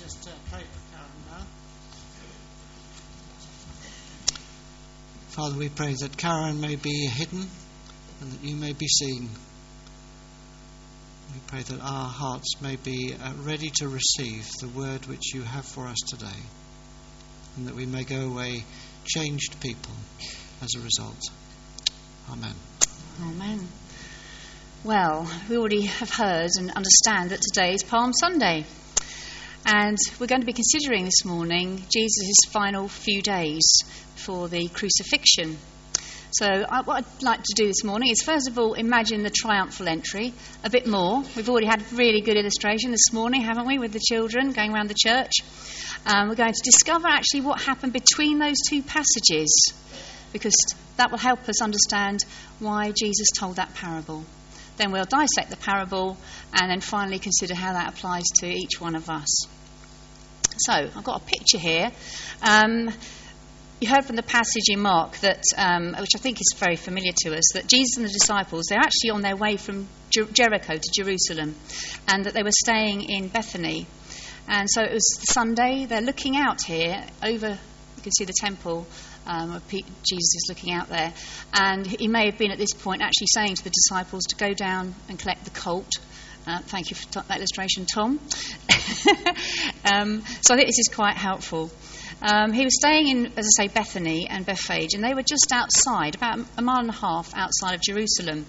just uh, pray for Karen now. Father, we pray that Karen may be hidden and that you may be seen. We pray that our hearts may be uh, ready to receive the word which you have for us today and that we may go away changed people as a result. Amen. Amen. Well, we already have heard and understand that today is Palm Sunday. And we're going to be considering this morning Jesus' final few days for the crucifixion. So, I, what I'd like to do this morning is first of all imagine the triumphal entry a bit more. We've already had a really good illustration this morning, haven't we, with the children going around the church. Um, we're going to discover actually what happened between those two passages because that will help us understand why Jesus told that parable. Then we'll dissect the parable and then finally consider how that applies to each one of us. So, I've got a picture here. Um, you heard from the passage in Mark that, um, which I think is very familiar to us, that Jesus and the disciples they're actually on their way from Jer- Jericho to Jerusalem, and that they were staying in Bethany. And so it was Sunday. They're looking out here over. You can see the temple. Um, Jesus is looking out there, and he may have been at this point actually saying to the disciples to go down and collect the colt. Uh, thank you for that illustration, Tom. um, so I think this is quite helpful. Um, he was staying in, as I say, Bethany and Bethphage, and they were just outside, about a mile and a half outside of Jerusalem.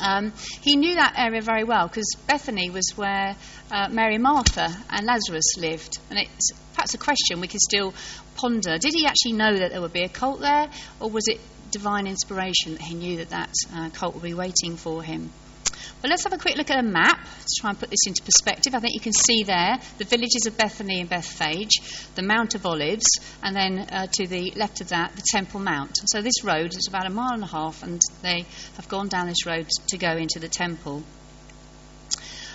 Um, he knew that area very well because Bethany was where uh, Mary, Martha, and Lazarus lived. And it's perhaps a question we can still ponder. Did he actually know that there would be a cult there, or was it divine inspiration that he knew that that uh, cult would be waiting for him? But let's have a quick look at a map to try and put this into perspective. I think you can see there the villages of Bethany and Bethphage, the Mount of Olives, and then uh, to the left of that, the Temple Mount. So this road is about a mile and a half, and they have gone down this road to go into the temple.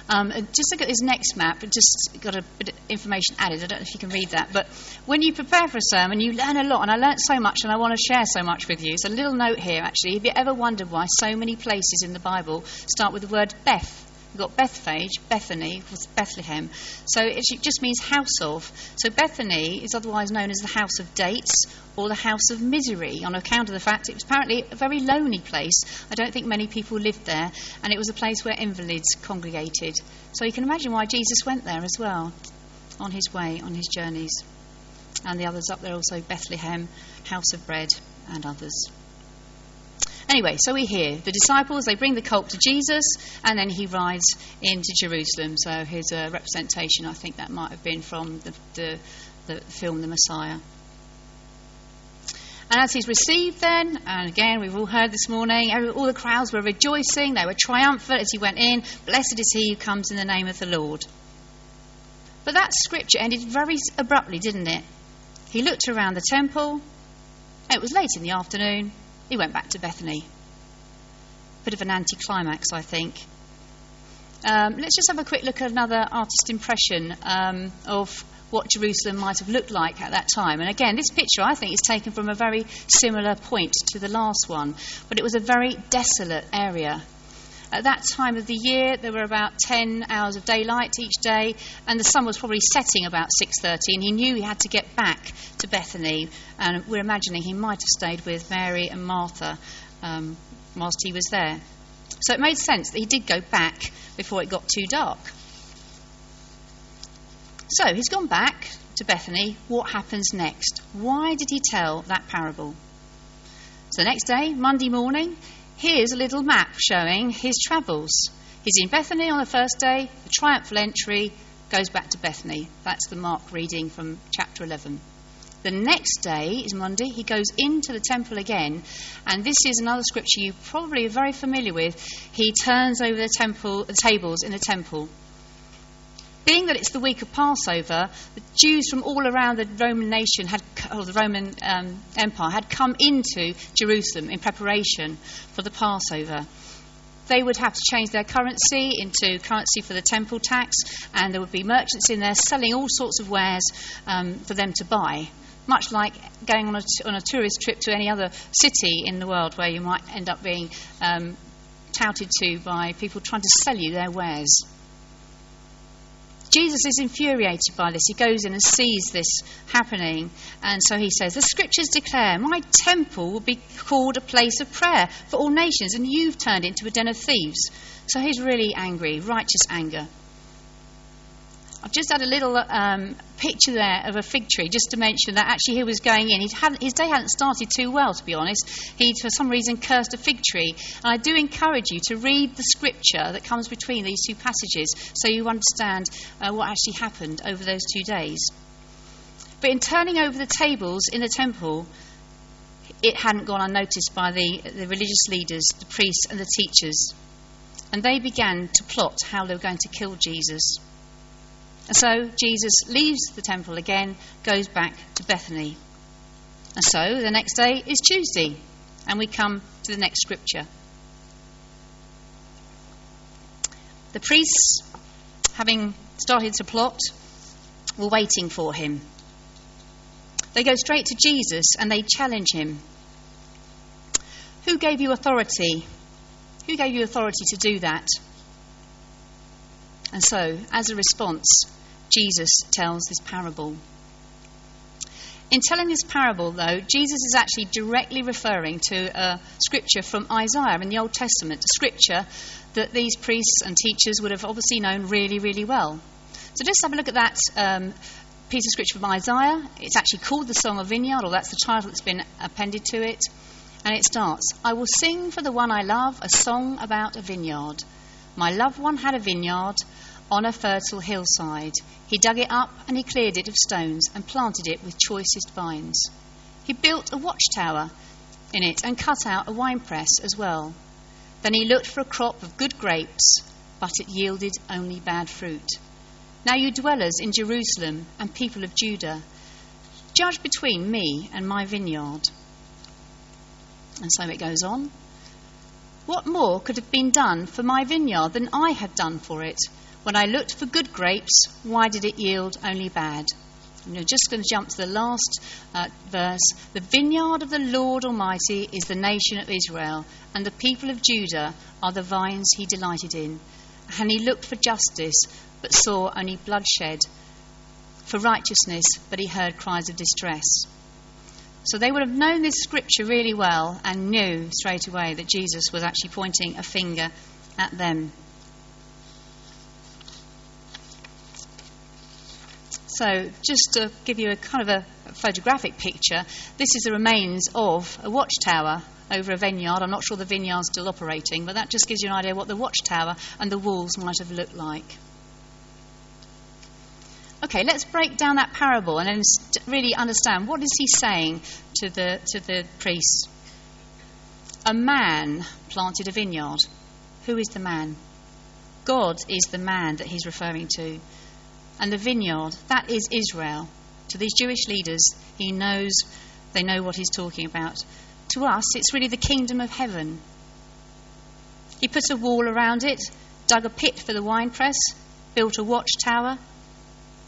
Um, just look at this next map. Just got a bit of information added. I don't know if you can read that. But when you prepare for a sermon, you learn a lot. And I learnt so much, and I want to share so much with you. So a little note here, actually. Have you ever wondered why so many places in the Bible start with the word Beth? We've got Bethphage, Bethany, was Bethlehem. So it just means house of. So Bethany is otherwise known as the house of dates or the house of misery on account of the fact it was apparently a very lonely place. I don't think many people lived there, and it was a place where invalids congregated. So you can imagine why Jesus went there as well on his way, on his journeys. And the others up there also Bethlehem, house of bread, and others. Anyway, so we hear the disciples, they bring the colt to Jesus, and then he rides into Jerusalem. So here's a representation, I think that might have been from the, the, the film The Messiah. And as he's received, then, and again, we've all heard this morning, all the crowds were rejoicing, they were triumphant as he went in. Blessed is he who comes in the name of the Lord. But that scripture ended very abruptly, didn't it? He looked around the temple. It was late in the afternoon. He went back to Bethany. Bit of an anticlimax, I think. Um, let's just have a quick look at another artist impression um, of what Jerusalem might have looked like at that time. And again, this picture I think is taken from a very similar point to the last one, but it was a very desolate area. At that time of the year, there were about 10 hours of daylight each day, and the sun was probably setting about 6:30. And he knew he had to get back to Bethany, and we're imagining he might have stayed with Mary and Martha um, whilst he was there. So it made sense that he did go back before it got too dark. So he's gone back to Bethany. What happens next? Why did he tell that parable? So the next day, Monday morning, here's a little map showing his travels. He's in Bethany on the first day, the triumphal entry goes back to Bethany. That's the Mark reading from chapter 11. The next day is Monday. He goes into the temple again, and this is another scripture you probably are very familiar with. He turns over the temple, the tables in the temple. Being that it's the week of Passover, the Jews from all around the Roman nation had, or the Roman um, Empire, had come into Jerusalem in preparation for the Passover they would have to change their currency into currency for the temple tax, and there would be merchants in there selling all sorts of wares um, for them to buy much like going on a, on a tourist trip to any other city in the world where you might end up being um, touted to by people trying to sell you their wares. Jesus is infuriated by this. He goes in and sees this happening. And so he says, The scriptures declare, My temple will be called a place of prayer for all nations, and you've turned it into a den of thieves. So he's really angry, righteous anger. I've just had a little um, picture there of a fig tree, just to mention that actually he was going in. Had, his day hadn't started too well, to be honest. He'd, for some reason, cursed a fig tree. And I do encourage you to read the scripture that comes between these two passages so you understand uh, what actually happened over those two days. But in turning over the tables in the temple, it hadn't gone unnoticed by the, the religious leaders, the priests, and the teachers. And they began to plot how they were going to kill Jesus. And so Jesus leaves the temple again, goes back to Bethany. And so the next day is Tuesday, and we come to the next scripture. The priests, having started to plot, were waiting for him. They go straight to Jesus and they challenge him. Who gave you authority? Who gave you authority to do that? And so, as a response, Jesus tells this parable. In telling this parable, though, Jesus is actually directly referring to a scripture from Isaiah in the Old Testament, scripture that these priests and teachers would have obviously known really, really well. So just have a look at that um, piece of scripture from Isaiah. It's actually called the Song of Vineyard, or that's the title that's been appended to it. And it starts I will sing for the one I love a song about a vineyard. My loved one had a vineyard on a fertile hillside. He dug it up and he cleared it of stones and planted it with choicest vines. He built a watchtower in it and cut out a winepress as well. Then he looked for a crop of good grapes, but it yielded only bad fruit. Now, you dwellers in Jerusalem and people of Judah, judge between me and my vineyard. And so it goes on. What more could have been done for my vineyard than I had done for it? When I looked for good grapes, why did it yield only bad? And we're just going to jump to the last uh, verse. The vineyard of the Lord Almighty is the nation of Israel, and the people of Judah are the vines he delighted in. And he looked for justice, but saw only bloodshed, for righteousness, but he heard cries of distress. So they would have known this scripture really well and knew straight away that Jesus was actually pointing a finger at them. So, just to give you a kind of a photographic picture, this is the remains of a watchtower over a vineyard. I'm not sure the vineyard's still operating, but that just gives you an idea what the watchtower and the walls might have looked like. Okay, let's break down that parable and then really understand what is he saying to the to the priests. A man planted a vineyard. Who is the man? God is the man that he's referring to and the vineyard, that is Israel. To these Jewish leaders, he knows, they know what he's talking about. To us, it's really the kingdom of heaven. He put a wall around it, dug a pit for the winepress, built a watchtower.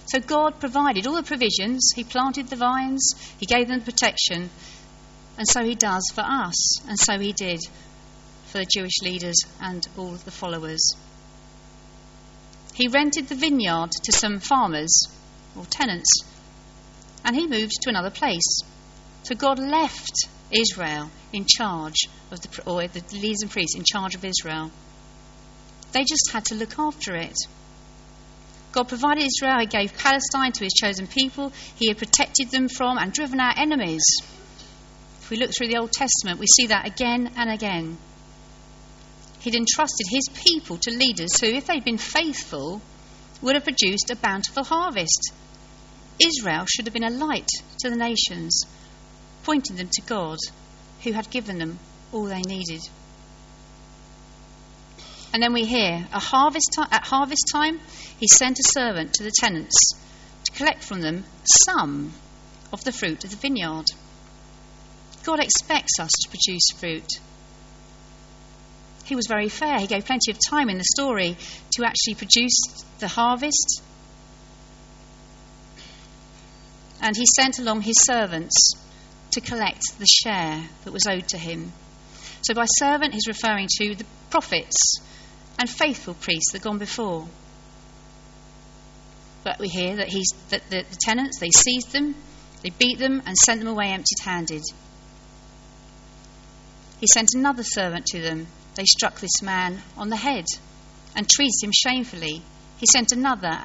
So God provided all the provisions. He planted the vines, He gave them protection, and so He does for us, and so He did for the Jewish leaders and all the followers. He rented the vineyard to some farmers or tenants, and he moved to another place. So God left Israel in charge of the, or the leaders and priests in charge of Israel. They just had to look after it. God provided Israel, He gave Palestine to His chosen people, He had protected them from and driven out enemies. If we look through the Old Testament, we see that again and again. He'd entrusted his people to leaders who, if they'd been faithful, would have produced a bountiful harvest. Israel should have been a light to the nations, pointing them to God, who had given them all they needed. And then we hear harvest at harvest time, he sent a servant to the tenants to collect from them some of the fruit of the vineyard. God expects us to produce fruit he was very fair. He gave plenty of time in the story to actually produce the harvest. And he sent along his servants to collect the share that was owed to him. So, by servant, he's referring to the prophets and faithful priests that gone before. But we hear that, he's, that the, the tenants, they seized them, they beat them, and sent them away empty handed. He sent another servant to them. They struck this man on the head and treated him shamefully. He sent another,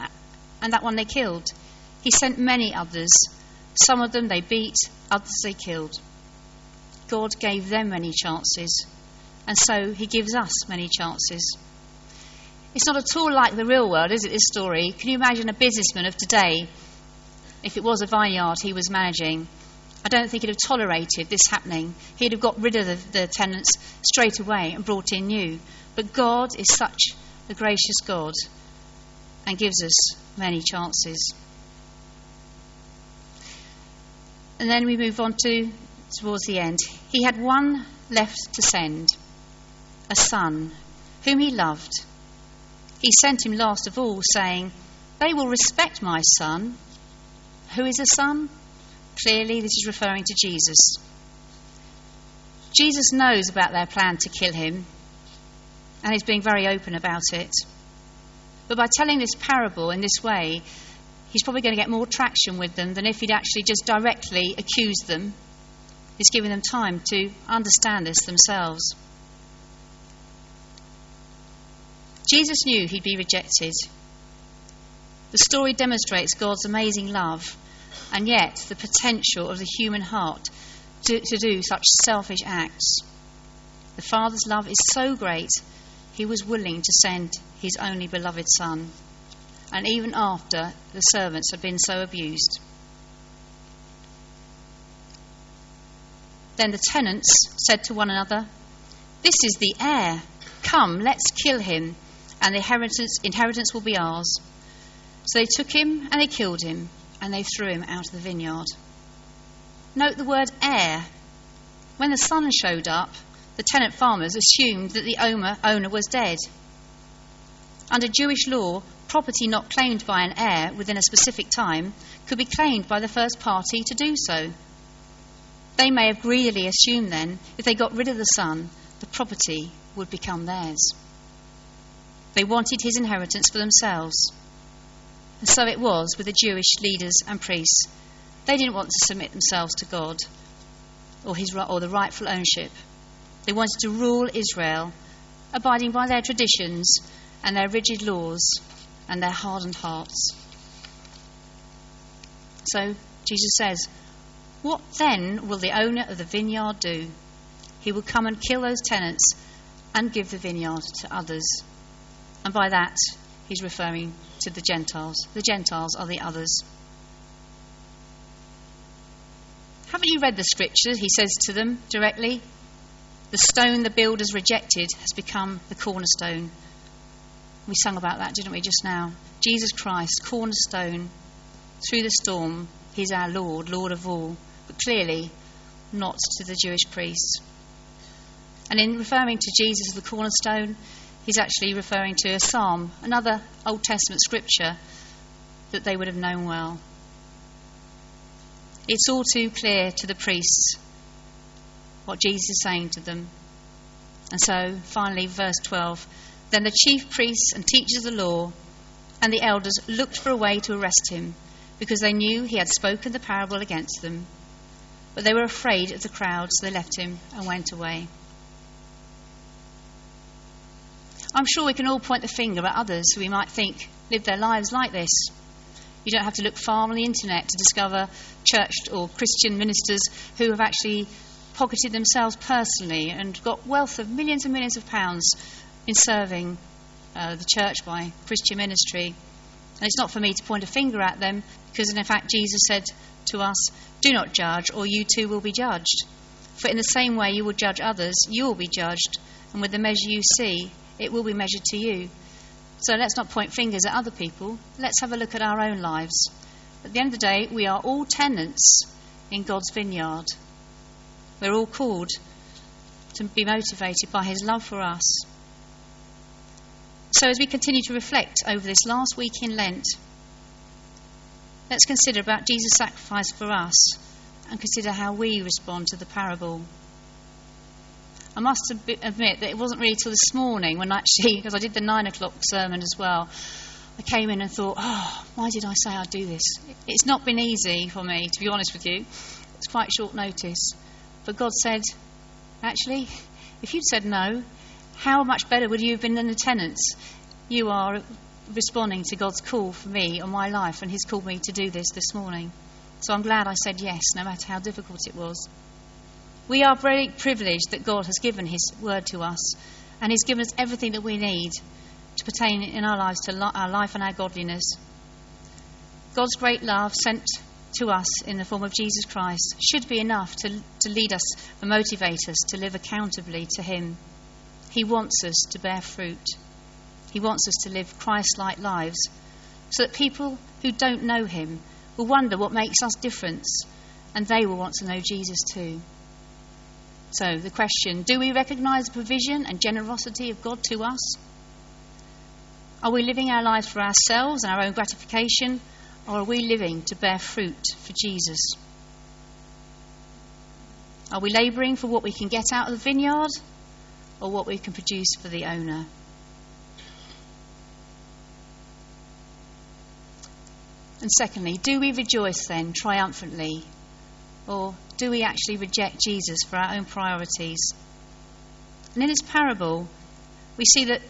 and that one they killed. He sent many others. Some of them they beat, others they killed. God gave them many chances, and so He gives us many chances. It's not at all like the real world, is it, this story? Can you imagine a businessman of today, if it was a vineyard he was managing? I don't think he'd have tolerated this happening. He'd have got rid of the, the tenants straight away and brought in new. But God is such a gracious God and gives us many chances. And then we move on to towards the end. He had one left to send, a son, whom he loved. He sent him last of all, saying, They will respect my son. Who is a son? Clearly, this is referring to Jesus. Jesus knows about their plan to kill him, and he's being very open about it. But by telling this parable in this way, he's probably going to get more traction with them than if he'd actually just directly accused them. He's giving them time to understand this themselves. Jesus knew he'd be rejected. The story demonstrates God's amazing love and yet the potential of the human heart to, to do such selfish acts. The Father's love is so great, he was willing to send his only beloved Son, and even after the servants had been so abused. Then the tenants said to one another, This is the heir. Come, let's kill him, and the inheritance, inheritance will be ours. So they took him and they killed him and they threw him out of the vineyard. Note the word heir. When the son showed up, the tenant farmers assumed that the owner was dead. Under Jewish law, property not claimed by an heir within a specific time could be claimed by the first party to do so. They may have greedily assumed then, if they got rid of the son, the property would become theirs. They wanted his inheritance for themselves. And so it was with the Jewish leaders and priests. They didn't want to submit themselves to God or, his, or the rightful ownership. They wanted to rule Israel, abiding by their traditions and their rigid laws and their hardened hearts. So Jesus says, What then will the owner of the vineyard do? He will come and kill those tenants and give the vineyard to others. And by that, he's referring to the Gentiles. The Gentiles are the others. Haven't you read the scriptures? He says to them directly. The stone the builders rejected has become the cornerstone. We sung about that, didn't we, just now? Jesus Christ, cornerstone, through the storm, he's our Lord, Lord of all, but clearly not to the Jewish priests. And in referring to Jesus as the cornerstone, he's actually referring to a psalm, another Old Testament scripture that they would have known well. It's all too clear to the priests what Jesus is saying to them. And so, finally, verse 12 Then the chief priests and teachers of the law and the elders looked for a way to arrest him, because they knew he had spoken the parable against them. But they were afraid of the crowd, so they left him and went away. I'm sure we can all point the finger at others who we might think live their lives like this. You don't have to look far on the internet to discover church or Christian ministers who have actually pocketed themselves personally and got wealth of millions and millions of pounds in serving uh, the church by Christian ministry. And it's not for me to point a finger at them because, in fact, Jesus said to us, Do not judge, or you too will be judged. For in the same way you will judge others, you will be judged, and with the measure you see, it will be measured to you. So let's not point fingers at other people. Let's have a look at our own lives. At the end of the day, we are all tenants in God's vineyard. We're all called to be motivated by His love for us. So, as we continue to reflect over this last week in Lent, let's consider about Jesus' sacrifice for us and consider how we respond to the parable. I must admit that it wasn't really till this morning when actually, because I did the nine o'clock sermon as well, I came in and thought, oh, why did I say I'd do this? It's not been easy for me, to be honest with you. It's quite short notice. But God said, actually, if you'd said no, how much better would you have been than the tenants? You are responding to God's call for me on my life, and He's called me to do this this morning. So I'm glad I said yes, no matter how difficult it was. We are very privileged that God has given His word to us, and He's given us everything that we need to pertain in our lives to our life and our godliness. God's great love sent to us in the form of Jesus Christ should be enough to, to lead us and motivate us to live accountably to Him. He wants us to bear fruit. He wants us to live Christ like lives so that people who don't know Him will wonder what makes us different and they will want to know Jesus too. So, the question do we recognize the provision and generosity of God to us? Are we living our lives for ourselves and our own gratification, or are we living to bear fruit for Jesus? Are we labouring for what we can get out of the vineyard, or what we can produce for the owner? And secondly, do we rejoice then triumphantly, or do we actually reject Jesus for our own priorities? And in this parable, we see that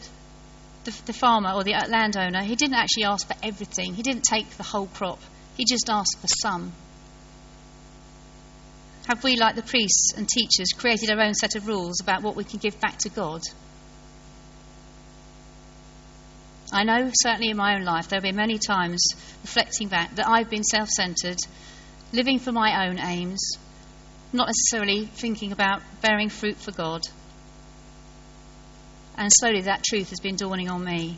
the, the farmer or the landowner, he didn't actually ask for everything. He didn't take the whole crop. He just asked for some. Have we, like the priests and teachers, created our own set of rules about what we can give back to God? I know, certainly in my own life, there have been many times, reflecting back, that I've been self centered, living for my own aims, not necessarily thinking about bearing fruit for God. And slowly that truth has been dawning on me.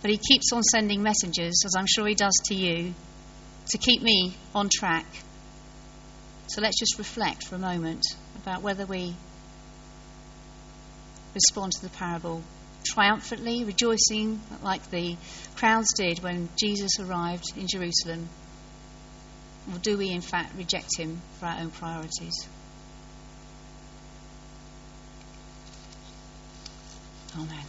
But he keeps on sending messengers, as I'm sure he does to you, to keep me on track. So let's just reflect for a moment about whether we respond to the parable triumphantly, rejoicing like the crowds did when Jesus arrived in Jerusalem? Or do we, in fact, reject him for our own priorities? Amen.